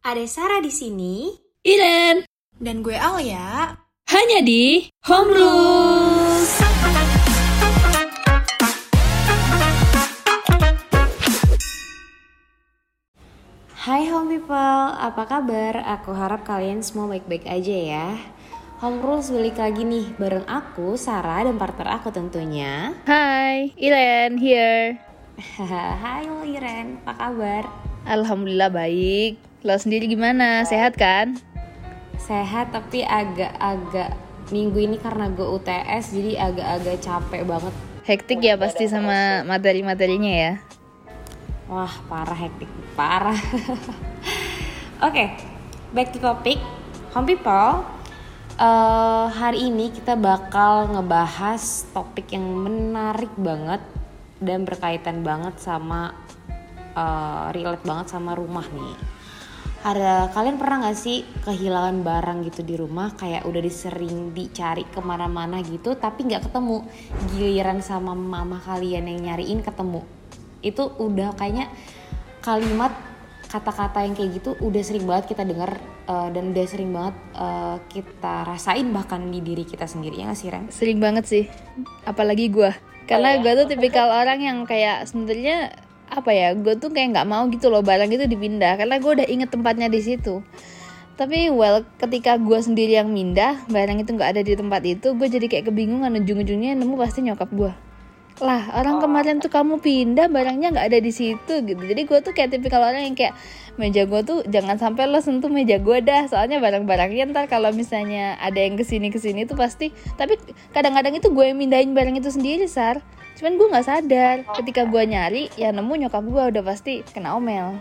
Ada Sarah di sini Iren, dan gue Alia. hanya di Home Rules. Hai home people, apa kabar? Aku harap kalian semua baik-baik aja ya. Home Rules balik lagi nih bareng aku, Sarah dan partner aku tentunya. Hai, Iren here. Hai Iren, apa kabar? Alhamdulillah baik. Lo sendiri gimana? Sehat kan? Sehat tapi agak-agak minggu ini karena gue UTS jadi agak-agak capek banget. Hektik ya pasti sama materi-materinya ya. Wah parah hektik parah. Oke, back to topic. Home people, eh, hari ini kita bakal ngebahas topik yang menarik banget dan berkaitan banget sama eh, relate banget sama rumah nih. Ada kalian pernah nggak sih kehilangan barang gitu di rumah kayak udah disering dicari ke mana-mana gitu tapi nggak ketemu giliran sama mama kalian yang nyariin ketemu itu udah kayaknya kalimat kata-kata yang kayak gitu udah sering banget kita dengar eh, dan udah sering banget eh, kita rasain bahkan di diri kita sendiri ya nggak sih Ren? Sering banget sih. Apalagi gua. Karena gua tuh tipikal orang yang kayak sebenarnya apa ya? Gue tuh kayak nggak mau gitu loh barang itu dipindah karena gue udah inget tempatnya di situ. Tapi well, ketika gue sendiri yang mindah, barang itu nggak ada di tempat itu, gue jadi kayak kebingungan ujung-ujungnya nemu pasti nyokap gue. Lah, orang kemarin tuh kamu pindah barangnya nggak ada di situ gitu. Jadi gue tuh kayak tipikal orang yang kayak meja gue tuh jangan sampai lo sentuh meja gue dah. Soalnya barang-barangnya ntar kalau misalnya ada yang ke sini ke sini tuh pasti. Tapi kadang-kadang itu gue yang mindahin barang itu sendiri sar. Cuman gue nggak sadar. Ketika gue nyari, ya nemu nyokap gue udah pasti kena omel.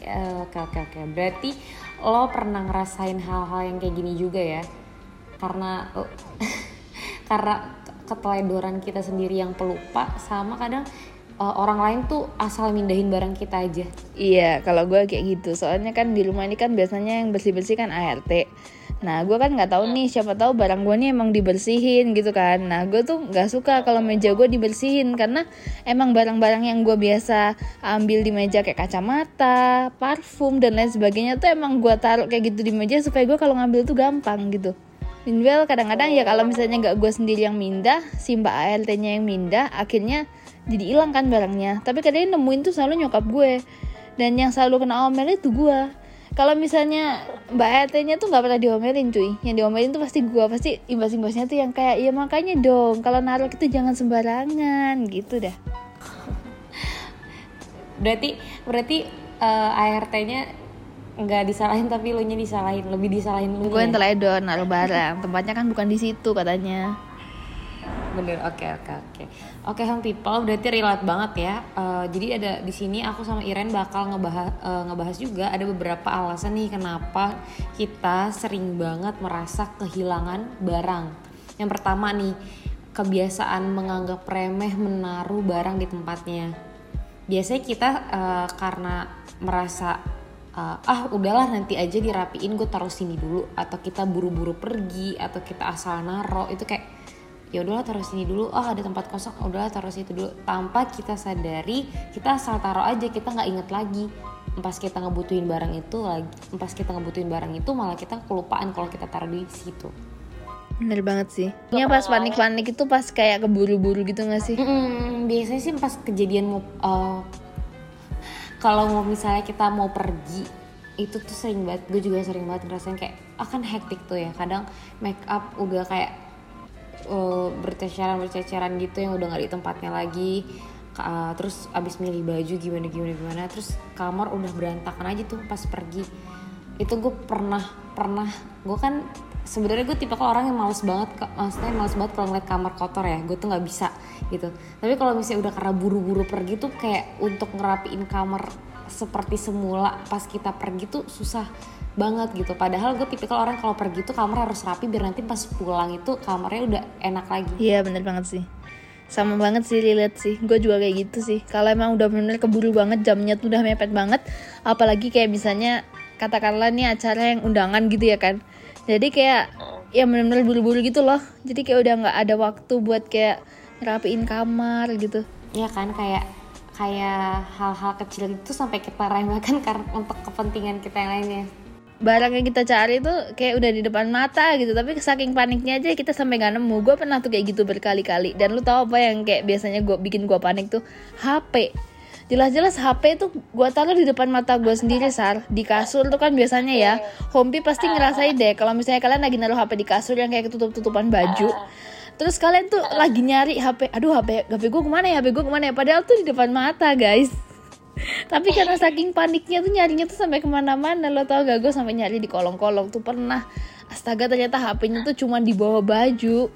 Ya, Oke oke oke. Berarti lo pernah ngerasain hal-hal yang kayak gini juga ya? Karena karena keteledoran kita sendiri yang pelupa sama kadang uh, orang lain tuh asal mindahin barang kita aja. Iya, kalau gue kayak gitu. Soalnya kan di rumah ini kan biasanya yang bersih-bersih kan ART. Nah, gue kan nggak tahu nih, siapa tahu barang gue nih emang dibersihin gitu kan. Nah, gue tuh nggak suka kalau meja gue dibersihin karena emang barang-barang yang gue biasa ambil di meja kayak kacamata, parfum dan lain sebagainya tuh emang gue taruh kayak gitu di meja supaya gue kalau ngambil tuh gampang gitu. Meanwhile kadang-kadang ya kalau misalnya nggak gue sendiri yang mindah, si mbak ART-nya yang mindah, akhirnya jadi hilang kan barangnya. Tapi kadang nemuin tuh selalu nyokap gue. Dan yang selalu kena omel itu gue. Kalau misalnya mbak ART-nya tuh nggak pernah diomelin cuy. Yang diomelin tuh pasti gue, pasti imbas-imbasnya tuh yang kayak, ya makanya dong, kalau naruh itu jangan sembarangan gitu dah. Berarti berarti uh, ART-nya nggak disalahin tapi lo nya disalahin, lebih disalahin lu. Gue yang teledor naruh barang, tempatnya kan bukan di situ katanya. Bener, oke oke oke. Oke home people, berarti relate banget ya. Eh, jadi ada di sini aku sama Iren bakal ngebahas eh, ngebahas juga ada beberapa alasan nih kenapa kita sering banget merasa kehilangan barang. Yang pertama nih, kebiasaan menganggap remeh menaruh barang di tempatnya. Biasanya kita eh, karena merasa eh, ah udahlah nanti aja dirapiin gue taruh sini dulu atau kita buru-buru pergi atau kita asal naro itu kayak ya udahlah taruh sini dulu. Oh ada tempat kosong. Oh, udahlah taruh situ dulu. Tanpa kita sadari kita asal taruh aja kita nggak inget lagi. Pas kita ngebutuhin barang itu lagi pas kita ngebutuhin barang itu malah kita kelupaan kalau kita taruh di situ. Bener banget sih. Ini pas panik-panik itu pas kayak keburu-buru gitu gak sih? Mm, biasanya sih pas kejadian mau eh, kalau mau misalnya kita mau pergi itu tuh sering banget gue juga sering banget ngerasain kayak akan hektik tuh ya. Kadang make up udah kayak uh, berceceran berceceran gitu yang udah nggak di tempatnya lagi. Ka- terus abis milih baju gimana gimana gimana terus kamar udah berantakan aja tuh pas pergi. Itu gue pernah pernah gue kan sebenarnya gue tipe orang yang males banget maksudnya males banget kalau ngeliat kamar kotor ya gue tuh nggak bisa gitu. Tapi kalau misalnya udah karena buru-buru pergi tuh kayak untuk ngerapiin kamar seperti semula pas kita pergi tuh susah banget gitu. Padahal gue tipikal orang kalau pergi tuh kamar harus rapi biar nanti pas pulang itu kamarnya udah enak lagi. Iya bener banget sih. Sama banget sih relate sih. Gue juga kayak gitu sih. Kalau emang udah bener keburu banget jamnya tuh udah mepet banget apalagi kayak misalnya katakanlah nih acara yang undangan gitu ya kan. Jadi kayak ya bener-bener buru-buru gitu loh. Jadi kayak udah nggak ada waktu buat kayak ngerapiin kamar gitu. Ya kan kayak kayak hal-hal kecil itu sampai kita remehkan karena untuk kepentingan kita yang lainnya barang yang kita cari tuh kayak udah di depan mata gitu. Tapi saking paniknya aja kita sampai nggak nemu. Gue pernah tuh kayak gitu berkali-kali. Dan lu tau apa yang kayak biasanya gue bikin gue panik tuh? HP jelas-jelas HP tuh gue taruh di depan mata gue sendiri sar. Di kasur tuh kan biasanya ya. Hompi pasti ngerasain deh kalau misalnya kalian lagi naruh HP di kasur yang kayak ketutup-tutupan baju. Terus kalian tuh lagi nyari HP aduh HP HP gue ke mana ya? HP gue ke mana ya? Padahal tuh di depan mata guys tapi karena saking paniknya tuh nyarinya tuh sampai ke mana-mana lo tau gak? Gue sampai nyari di kolong-kolong tuh pernah. Astaga ternyata HP-nya tuh cuma di bawah baju.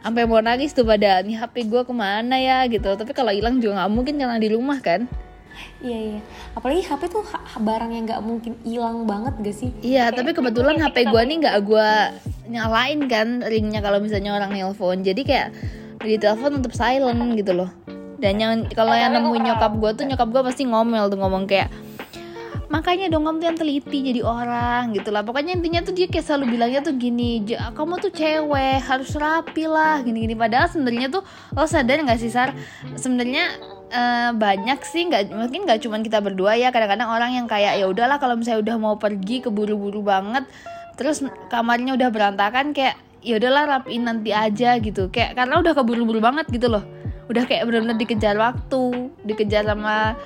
Sampai mau nangis tuh pada nih HP gue ke mana ya? gitu. Tapi kalau hilang juga nggak mungkin karena di rumah kan? Iya iya. Apalagi HP tuh barang yang nggak mungkin hilang banget gak sih? Iya tapi kebetulan HP gue nih nggak gue nyalain kan ringnya kalau misalnya orang nelpon. Jadi kayak di telepon tetap silent gitu loh dan yang kalau yang nemuin nyokap gue tuh nyokap gue pasti ngomel tuh ngomong kayak makanya dong kamu tuh yang teliti jadi orang gitu lah pokoknya intinya tuh dia kayak selalu bilangnya tuh gini kamu tuh cewek harus rapi lah gini-gini. Padahal sebenarnya tuh lo sadar nggak sih sar? Sebenarnya uh, banyak sih nggak mungkin nggak cuma kita berdua ya. Kadang-kadang orang yang kayak ya udahlah kalau misalnya udah mau pergi keburu-buru banget terus kamarnya udah berantakan kayak ya udahlah rapiin nanti aja gitu. Kayak karena udah keburu-buru banget gitu loh udah kayak benar-benar dikejar waktu dikejar sama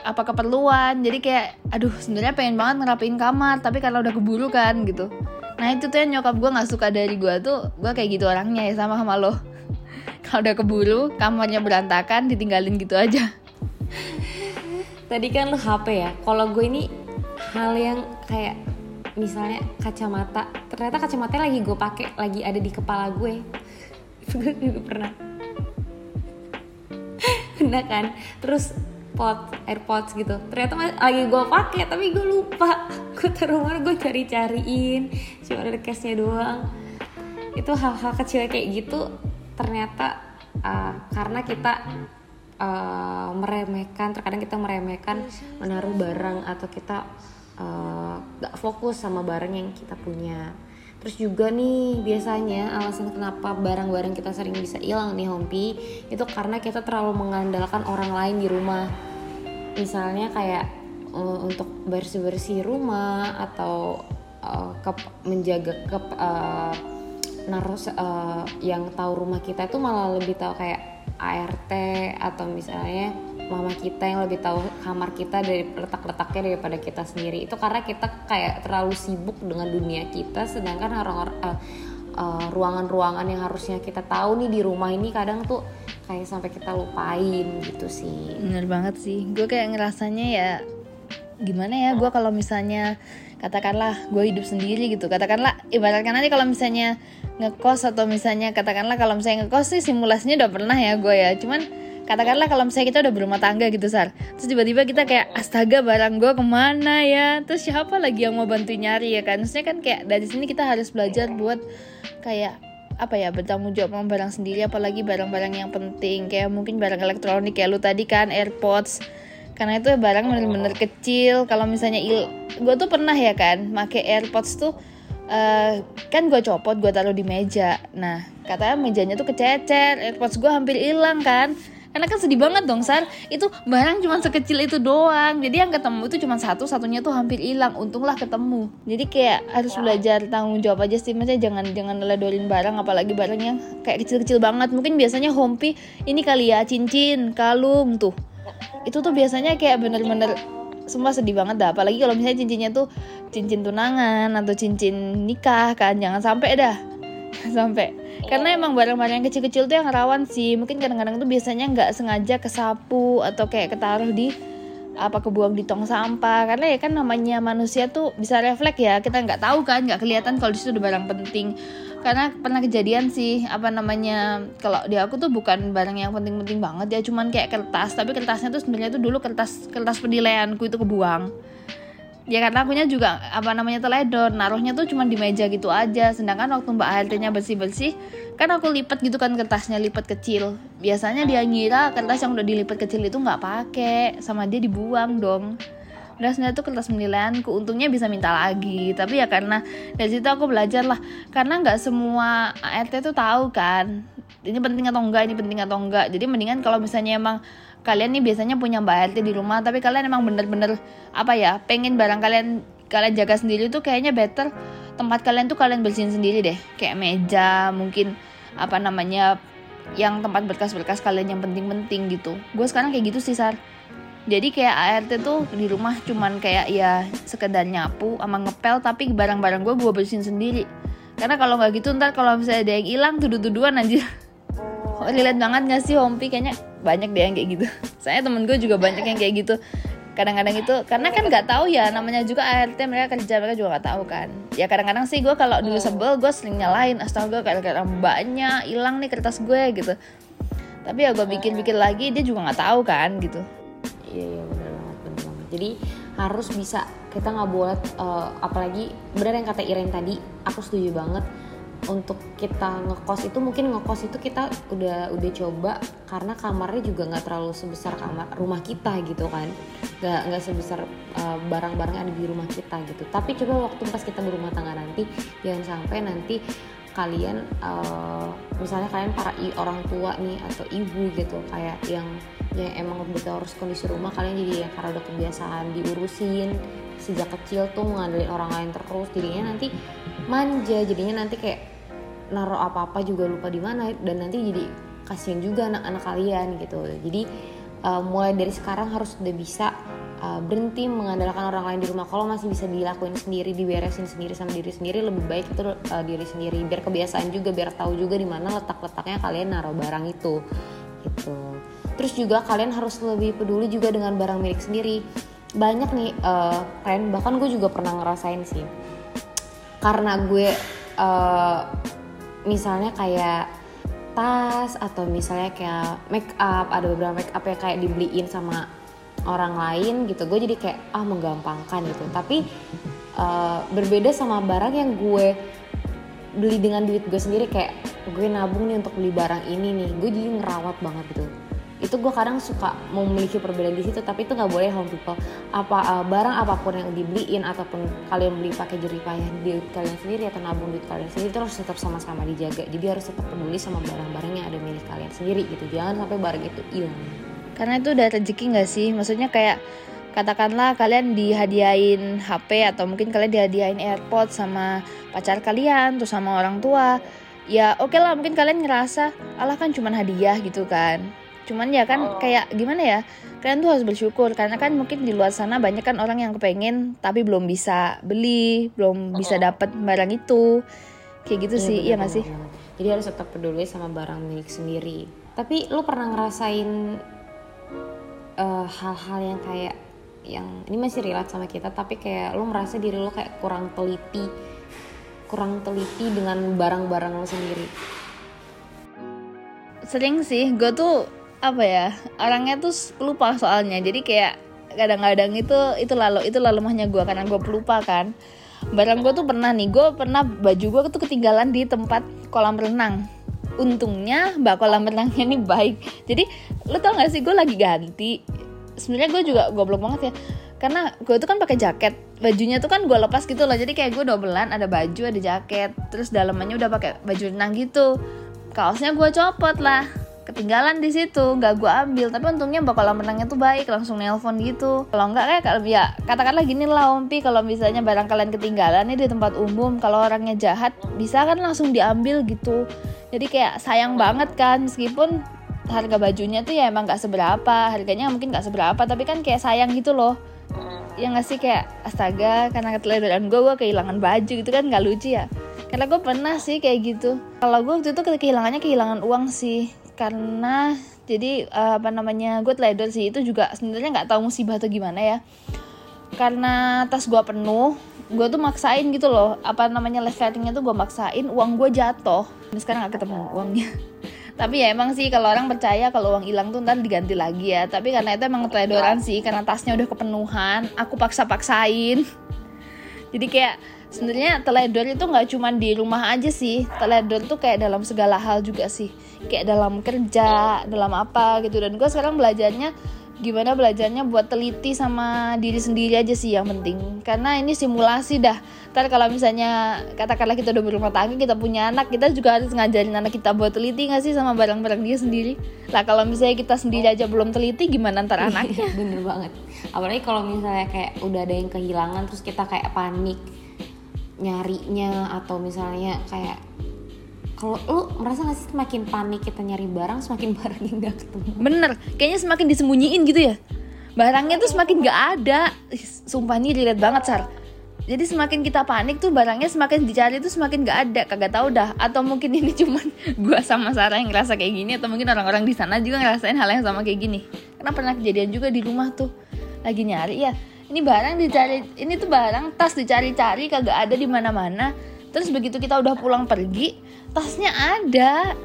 apa keperluan. Jadi kayak aduh sebenarnya pengen banget ngerapiin kamar tapi karena udah keburu kan gitu. Nah itu tuh yang nyokap gue nggak suka dari gue tuh gue kayak gitu orangnya ya sama sama lo. Kalau udah keburu kamarnya berantakan ditinggalin gitu aja. Tadi kan lo HP ya kalau gue ini hal yang kayak misalnya kacamata ternyata kacamata lagi gue pakai lagi ada di kepala gue. Gue juga pernah udah kan. Terus pot airpods gitu. Ternyata lagi gue pakai tapi gue lupa. Gue taruh mana gue cari cariin cuma ada case nya doang. Itu hal-hal kecil kayak gitu ternyata uh, karena kita uh, meremehkan terkadang kita meremehkan menaruh barang atau kita uh, gak fokus sama barang yang kita punya Terus juga nih biasanya alasan kenapa barang-barang kita sering bisa hilang nih Hompi itu karena kita terlalu mengandalkan orang lain di rumah. Misalnya kayak uh, untuk bersih-bersih rumah atau uh, ke, menjaga ke uh, naruh uh, yang tahu rumah kita itu malah lebih tahu kayak ART atau misalnya mama kita yang lebih tahu kamar kita dari letak-letaknya daripada kita sendiri. Itu karena kita kayak terlalu sibuk dengan dunia kita sedangkan orang-orang uh, uh, ruangan-ruangan yang harusnya kita tahu nih di rumah ini kadang tuh kayak sampai kita lupain gitu sih. Bener banget sih. Gue kayak ngerasanya ya gimana ya gue kalau misalnya katakanlah gue hidup sendiri gitu. Katakanlah ibaratkan nanti kalau misalnya ngekos atau misalnya katakanlah kalau misalnya ngekos sih simulasinya udah pernah ya gue ya. Cuman katakanlah kalau misalnya kita udah berumah tangga gitu sar. Terus tiba-tiba kita kayak astaga barang gue ke mana ya? Terus siapa lagi yang mau bantu nyari ya kan? Maksudnya kan kayak dari sini kita harus belajar buat kayak apa ya bertanggung jawab sama barang sendiri apalagi barang-barang yang penting. Kayak mungkin barang elektronik kayak lu tadi kan AirPods. Karena itu barang bener-bener kecil. Kalau misalnya il gue tuh pernah ya kan make AirPods tuh uh, kan gue copot gue taruh di meja. Nah katanya mejanya tuh kececer AirPods gue hampir hilang kan karena kan sedih banget dong Sar. Itu barang cuma sekecil itu doang. Jadi yang ketemu itu cuma satu satunya tuh hampir hilang. Untunglah ketemu. Jadi kayak harus belajar tanggung jawab aja sih. Maksudnya jangan jangan ledorin barang apalagi barang yang kayak kecil-kecil banget. Mungkin biasanya hompi ini kali ya cincin kalung tuh. Itu tuh biasanya kayak bener-bener semua sedih banget dah. Apalagi kalau misalnya cincinnya tuh cincin tunangan atau cincin nikah kan. Jangan sampai dah. Sampai karena emang barang-barang yang kecil-kecil tuh yang rawan sih. Mungkin kadang-kadang tuh biasanya nggak sengaja kesapu atau kayak ketaruh di apa kebuang di tong sampah. Karena ya kan namanya manusia tuh bisa refleks ya. Kita nggak tahu kan nggak kelihatan kalau di situ ada barang penting. Karena pernah kejadian sih apa namanya kalau di aku tuh bukan barang yang penting-penting banget ya. Cuman kayak kertas. Tapi kertasnya tuh sebenarnya tuh dulu kertas kertas penilaianku itu kebuang ya karena akunya juga apa namanya teledor naruhnya tuh cuma di meja gitu aja. Sedangkan waktu mbak ART-nya bersih-bersih kan aku lipat gitu kan kertasnya lipat kecil. Biasanya dia ngira kertas yang udah dilipat kecil itu nggak pakai sama dia dibuang dong. Udah sebenarnya tuh kertas penilaianku untungnya bisa minta lagi. Tapi ya karena dari situ aku belajar lah. Karena nggak semua ART tuh tahu kan ini penting atau enggak ini penting atau enggak. Jadi mendingan kalau misalnya emang kalian nih biasanya punya mbak RT di rumah tapi kalian emang bener-bener apa ya pengen barang kalian kalian jaga sendiri tuh kayaknya better tempat kalian tuh kalian bersihin sendiri deh. Kayak meja mungkin apa namanya yang tempat berkas-berkas kalian yang penting-penting gitu. Gue sekarang kayak gitu sih sar. Jadi kayak ART tuh di rumah cuman kayak ya sekedar nyapu sama ngepel tapi barang-barang gue gue bersihin sendiri. Karena kalau nggak gitu ntar kalau misalnya ada yang hilang tuduh-tuduhan oh, relate banget gak sih Hompi? Kayaknya banyak deh yang kayak gitu. Saya temen gue juga banyak yang kayak gitu. Kadang-kadang itu karena kan nggak tahu ya namanya juga ART mereka kerja mereka juga nggak tahu kan. Ya kadang-kadang sih gue kalau dulu sebel gue sering nyalain astaga kayak kayak mbaknya hilang nih kertas gue gitu. Tapi ya gue bikin-bikin lagi dia juga nggak tahu kan gitu. Iya iya benar banget benar banget. Jadi harus bisa kita nggak boleh uh, apalagi benar yang kata Iren tadi aku setuju banget untuk kita ngekos itu mungkin ngekos itu kita udah udah coba karena kamarnya juga nggak terlalu sebesar kamar rumah kita gitu kan. Nggak nggak sebesar uh, barang-barang ada di rumah kita gitu. Tapi coba waktu pas kita berumah tangga nanti jangan sampai nanti kalian uh, misalnya kalian para orang tua nih atau ibu gitu kayak yang yang emang betul harus kondisi rumah kalian jadi ya karena udah kebiasaan diurusin sejak kecil tuh ngandelin orang lain terus. Jadinya nanti manja jadinya nanti kayak naruh apa-apa juga lupa di mana dan nanti jadi kasihan juga anak-anak kalian gitu. Jadi uh, mulai dari sekarang harus udah bisa uh, berhenti mengandalkan orang lain di rumah. Kalau masih bisa dilakuin sendiri diberesin sendiri sama diri sendiri lebih baik itu uh, diri sendiri. Biar kebiasaan juga biar tahu juga di mana letak-letaknya kalian naruh barang itu gitu. Terus juga kalian harus lebih peduli juga dengan barang milik sendiri banyak nih uh, friend. Bahkan gue juga pernah ngerasain sih. Karena gue uh, misalnya kayak tas atau misalnya kayak make up ada beberapa make up yang kayak dibeliin sama orang lain gitu gue jadi kayak ah menggampangkan gitu. Tapi uh, berbeda sama barang yang gue beli dengan duit gue sendiri kayak gue nabung nih untuk beli barang ini nih. Gue jadi ngerawat banget gitu itu gue kadang suka memiliki perbedaan di situ tapi itu nggak boleh home people apa uh, barang apa pun yang dibeliin ataupun kalian beli pakai jerih payah di kalian sendiri atau nabung duit kalian sendiri itu harus tetap sama-sama dijaga. Jadi harus tetap peduli sama barang-barang yang ada milik kalian sendiri gitu. Jangan sampai barang itu hilang. Karena itu udah rezeki nggak sih? Maksudnya kayak katakanlah kalian dihadiahin HP atau mungkin kalian dihadiahin AirPods sama pacar kalian tuh sama orang tua ya oke okay lah mungkin kalian ngerasa Allah kan cuma hadiah gitu kan cuman ya kan oh. kayak gimana ya kalian tuh harus bersyukur. Karena kan mungkin di luar sana banyak kan orang yang kepengen tapi belum bisa beli belum bisa dapat barang itu. Kayak gitu ya, sih iya nggak sih? jadi harus tetap peduli sama barang milik sendiri. Tapi lu pernah ngerasain eh, hal-hal uh, yang kayak yang ini masih relate sama kita tapi kayak lu merasa diri lu kayak kurang teliti kurang teliti dengan barang-barang lo sendiri? Sering sih gue tuh apa ya orangnya tuh pelupa soalnya. Jadi kayak kadang-kadang itu itu lalu itu lalu mahnya gue karena gue pelupa kan. Barang gue tuh pernah nih gue pernah baju gue tuh ketinggalan di tempat kolam renang. Untungnya mbak kolam renangnya ini baik. Jadi lo tau gak sih gue lagi ganti. Sebenarnya gue juga goblok banget ya. Karena gue tuh kan pakai jaket. Bajunya tuh kan gue lepas gitu loh. Jadi kayak gue dobelan ada baju ada jaket. Terus dalamannya udah pakai baju renang gitu. Kaosnya gue copot lah ketinggalan di situ nggak gue ambil. Tapi untungnya mbak kolam renangnya tuh baik langsung nelpon gitu. Kalau nggak kayak kalau ya katakanlah gini lah ompi kalau misalnya barang kalian ketinggalan nih di tempat umum kalau orangnya jahat bisa kan langsung diambil gitu. Jadi kayak sayang banget kan meskipun harga bajunya tuh ya emang nggak seberapa harganya mungkin nggak seberapa tapi kan kayak sayang gitu loh. Yang ngasih kayak astaga karena keteledoran gue gue kehilangan baju gitu kan nggak lucu ya. Karena gue pernah sih kayak gitu. Kalau gue waktu itu kehilangannya kehilangan uang sih karena jadi uh, apa namanya gue teledor sih. Itu juga sebenarnya nggak tahu musibah atau gimana ya. Karena tas gue penuh gue tuh maksain gitu loh. Apa namanya leveringnya tuh gue maksain uang gue jatuh. Dan sekarang nggak ketemu uangnya. Tapi ya emang sih kalau orang percaya kalau uang hilang tuh ntar diganti lagi ya. Tapi karena itu emang teledoran sih karena tasnya udah kepenuhan aku paksa-paksain. Jadi kayak sebenarnya teledor itu nggak cuma di rumah aja sih. Teledor tuh kayak dalam segala hal juga sih. Kayak dalam kerja dalam apa gitu. Dan gue sekarang belajarnya gimana belajarnya buat teliti sama diri sendiri aja sih yang penting. Karena ini simulasi dah. Ntar kalau misalnya katakanlah kita udah berumah tangga kita punya anak kita juga harus ngajarin anak kita buat teliti nggak sih sama barang-barang dia sendiri? Lah kalau misalnya kita sendiri aja belum teliti gimana ntar anaknya? Bener banget. Apalagi kalau misalnya kayak udah ada yang kehilangan terus kita kayak panik nyarinya atau misalnya kayak kalau lu merasa gak sih semakin panik kita nyari barang semakin barang yang gak ketemu? Bener kayaknya semakin disembunyiin gitu ya. Barangnya tuh semakin gak ada. Sumpah ini relate banget sar. Jadi semakin kita panik tuh barangnya semakin dicari tuh semakin gak ada. Kagak tahu dah. Atau mungkin ini cuman gua sama Sarah yang ngerasa kayak gini atau mungkin orang-orang di sana juga ngerasain hal yang sama kayak gini. Karena pernah kejadian juga di rumah tuh. Lagi nyari ya ini barang dicari ini tuh barang tas dicari-cari kagak ada di mana-mana. Terus begitu kita udah pulang pergi tasnya ada.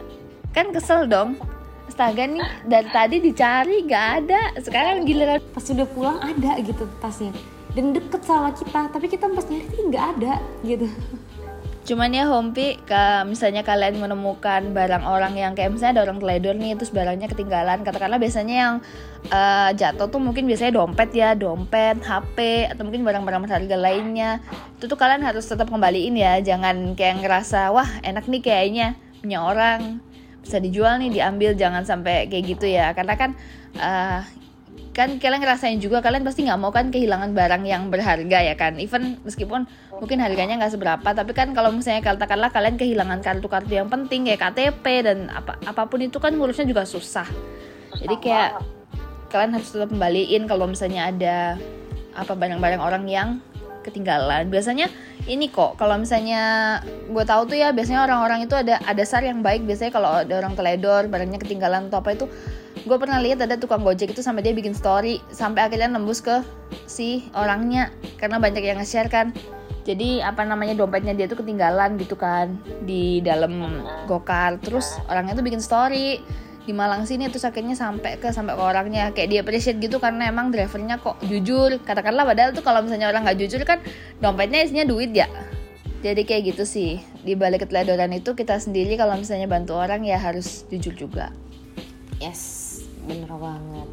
Kan kesel dong. Astaga nih dari tadi dicari gak ada. Sekarang giliran pas udah pulang ada gitu tasnya. Dan deket sama kita tapi kita pas nyari nggak ada gitu cuman ya Hompi ke misalnya kalian menemukan barang orang yang kayak misalnya ada orang teledor nih terus barangnya ketinggalan katakanlah biasanya yang uh, jatuh tuh mungkin biasanya dompet ya dompet HP atau mungkin barang-barang berharga lainnya. Itu tuh kalian harus tetap kembaliin ya jangan kayak ngerasa wah enak nih kayaknya punya orang bisa dijual nih diambil. Jangan sampai kayak gitu ya karena kan uh, kan kalian ngerasain juga kalian pasti nggak mau kan kehilangan barang yang berharga ya kan? Even meskipun mungkin harganya nggak seberapa tapi kan kalau misalnya katakanlah kalian kehilangan kartu-kartu yang penting kayak KTP dan apa apa pun itu kan ngurusnya juga susah. Jadi kayak kalian harus tetap kembaliin kalau misalnya ada apa barang-barang orang yang ketinggalan. Biasanya ini kok kalau misalnya gue tahu tuh ya biasanya orang-orang itu ada ada sar yang baik. Biasanya kalau ada orang teledor barangnya ketinggalan atau apa itu gue pernah lihat ada tukang gojek itu sampai dia bikin story sampai akhirnya nembus ke si orangnya karena banyak yang nge-share kan. Jadi apa namanya dompetnya dia tuh ketinggalan gitu kan di dalam gokar. Terus orangnya tuh bikin story di Malang sini terus akhirnya sampai ke sampai ke orangnya. Kayak dia appreciate gitu karena emang drivernya kok jujur. Katakanlah padahal tuh kalau misalnya orang nggak jujur kan dompetnya isinya duit ya. Jadi kayak gitu sih. Di balik keteledoran itu kita sendiri kalau misalnya bantu orang ya harus jujur juga. Yes bener banget.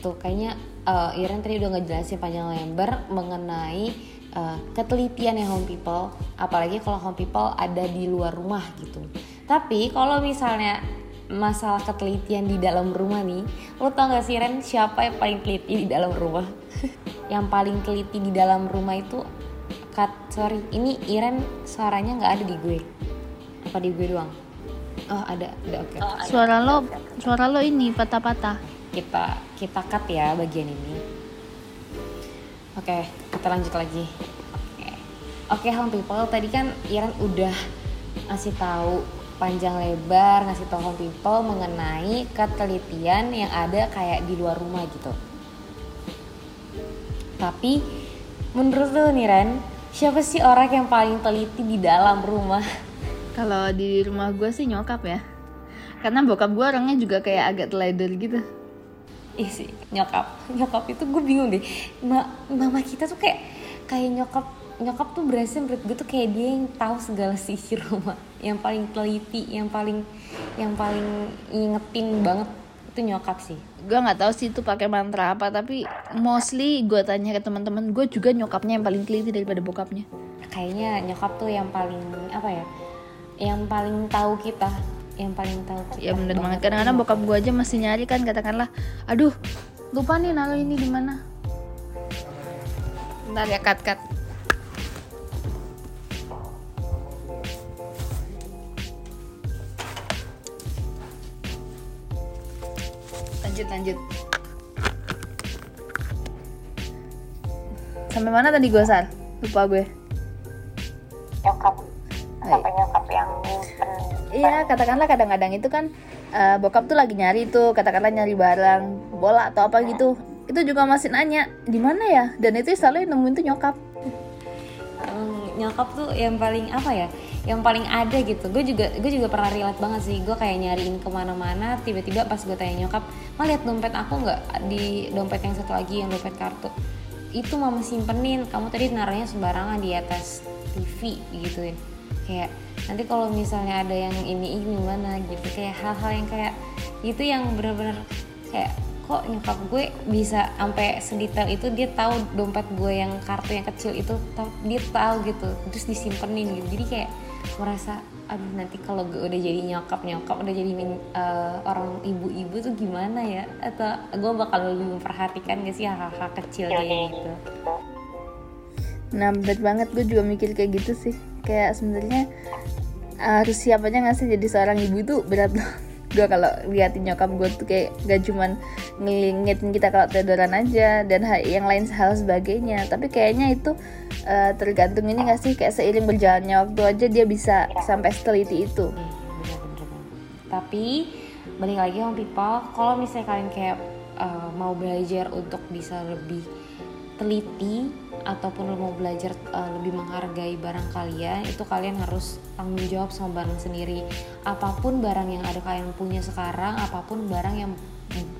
Tuh kayaknya uh, Iren tadi udah ngejelasin panjang lebar mengenai uh, ketelitian ya home people. Apalagi kalau home people ada di luar rumah gitu. Tapi kalau misalnya masalah ketelitian di dalam rumah nih lo tau gak sih Ren siapa yang paling teliti di dalam rumah? Yang paling teliti di dalam rumah itu kat sorry ini Iren suaranya nggak ada di gue. Apa di gue doang? Oh ada ada oke. Okay. oh, suara lo suara lo ini patah-patah. Kita kita cut ya bagian ini. Oke okay, kita lanjut lagi. Oke okay. okay, home people tadi kan Iren udah ngasih tahu panjang lebar ngasih tahu people mengenai ketelitian yang ada kayak di luar rumah gitu. Tapi menurut lo nih Ren, siapa sih orang yang paling teliti di dalam rumah? Kalau di rumah gue sih nyokap ya. Karena bokap gue orangnya juga kayak agak teledor gitu. Iya sih, nyokap. Nyokap itu gue bingung deh. Ma mama kita tuh kayak kayak nyokap nyokap tuh berasa menurut gue tuh kayak dia yang tahu segala sisi rumah yang paling teliti yang paling yang paling ingetin banget itu nyokap sih. Gue nggak tahu sih itu pakai mantra apa tapi mostly gue tanya ke teman-teman gue juga nyokapnya yang paling teliti daripada bokapnya. Kayaknya nyokap tuh yang paling apa ya yang paling tahu kita yang paling tahu kita ya bener banget kadang-kadang bokap gue aja masih nyari kan katakanlah aduh lupa nih naruh ini di mana. Ntar ya cut cut lanjut lanjut. Sampai mana tadi gue sar? Lupa gue. Nyokap sampai nyokap yang iya katakanlah kadang-kadang itu kan uh, bokap tuh lagi nyari tuh katakanlah nyari barang bola atau apa gitu. Itu juga masih nanya di mana ya? Dan itu selalu yang nemuin tuh nyokap. Hmm, nyokap tuh yang paling apa ya yang paling ada gitu. Gue juga gue juga pernah relate banget sih. Gue kayak nyariin ke mana-mana tiba-tiba pas gue tanya nyokap mau lihat dompet aku nggak di dompet yang satu lagi yang dompet kartu? Itu mama simpenin kamu tadi naruhnya sembarangan di atas TV gitu ya. Kayak nanti kalau misalnya ada yang ini ini gimana? Gitu. Kayak hal-hal yang kayak itu yang bener-bener kayak kok nyokap gue bisa sampai sedetail itu dia tahu dompet gue yang kartu yang kecil itu dia tahu gitu terus disimpenin gitu. Jadi kayak merasa aduh nanti kalau gue udah jadi nyokap nyokap udah jadi uh, orang ibu-ibu tuh gimana ya? Atau gue bakal lebih memperhatikan gak sih hal-hal kecil kayak gitu? Nah bener banget gue juga mikir kayak gitu sih. Kayak sebenarnya harus siap aja gak sih jadi seorang ibu itu berat loh gue kalau liatin nyokap gue tuh kayak gak cuman ngelingitin kita kalau tiduran aja dan yang lain hal sebagainya. Tapi kayaknya itu uh, tergantung ini gak sih kayak seiring berjalannya waktu aja dia bisa sampai seteliti itu. Tapi balik lagi sama people kalau misalnya kalian kayak uh, mau belajar untuk bisa lebih teliti ataupun lo mau belajar uh, lebih menghargai barang kalian itu kalian harus tanggung jawab sama barang sendiri. Apa pun barang yang ada kalian punya sekarang apa pun barang yang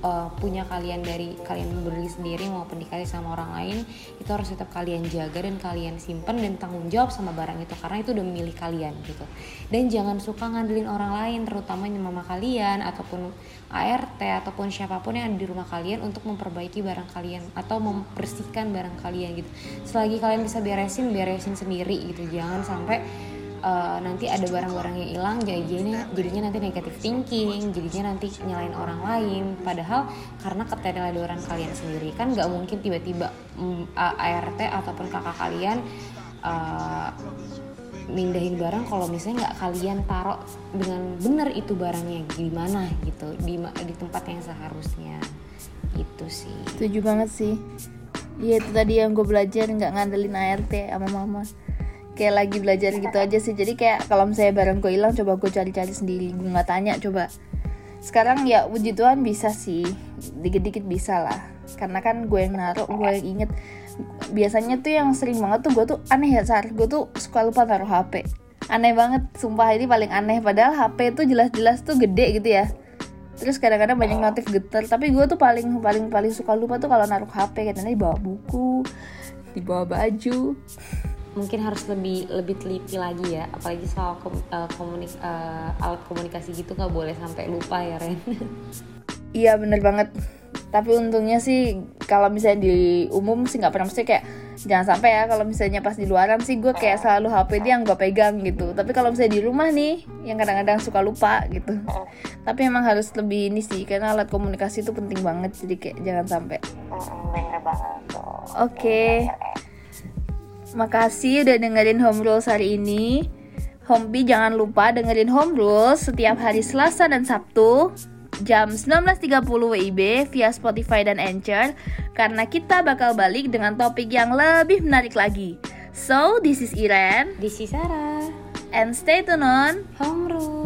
uh, punya kalian dari kalian beli sendiri maupun dikasih sama orang lain itu harus tetap kalian jaga dan kalian simpan dan tanggung jawab sama barang itu karena itu udah milik kalian gitu. Dan jangan suka ngandelin orang lain terutama mama kalian ataupun ART ataupun siapa pun yang ada di rumah kalian untuk memperbaiki barang kalian atau membersihkan barang kalian gitu. Selagi kalian bisa beresin beresin sendiri gitu. Jangan sampai uh, nanti ada barang-barang yang hilang jadinya jadinya nanti negatif thinking jadinya nanti nyalain orang lain. Padahal karena ketidakadaran kalian sendiri kan nggak mungkin tiba-tiba mm, ART ataupun kakak kalian uh, mindahin barang kalau misalnya nggak kalian taruh dengan benar itu barangnya gimana gitu di di tempat yang seharusnya. Itu sih. Setuju banget sih. Iya itu tadi yang gue belajar nggak ngandelin ART sama mama kayak lagi belajar gitu aja sih. Jadi kayak kalau misalnya barang gue hilang coba gue cari-cari sendiri. Gue nggak tanya coba. Sekarang ya puji Tuhan bisa sih. Dikit-dikit bisa lah. Karena kan gue yang naruh gue yang inget. Biasanya tuh yang sering banget tuh gue tuh aneh ya sar. Gue tuh suka lupa taruh HP aneh banget sumpah. Ini paling aneh. Padahal HP tuh jelas-jelas tuh gede gitu ya. Terus kadang-kadang banyak notif getar. Tapi gue tuh paling paling paling suka lupa tuh kalau naruh HP katanya di bawah buku di bawah baju mungkin harus lebih lebih teliti lagi ya. Apalagi soal kom, uh, komunik uh, alat komunikasi gitu nggak boleh sampai lupa ya Ren. Iya bener banget. Tapi untungnya sih kalau misalnya di umum sih nggak pernah. Mesti kayak jangan sampai ya kalau misalnya pas di luaran sih gue kayak selalu HP dia yang gue pegang gitu. Tapi kalau misalnya di rumah nih yang kadang-kadang suka lupa gitu. Tapi emang harus lebih ini sih karena alat komunikasi itu penting banget. Jadi kayak jangan sampai. Oke. Okay. Makasih udah dengerin Home Rules hari ini. Hompi jangan lupa dengerin Home Rules setiap hari Selasa dan Sabtu jam 19.30 WIB via Spotify dan Anchor karena kita bakal balik dengan topik yang lebih menarik lagi. So, this is Iren. This is Sarah. And stay tuned on Home Rules.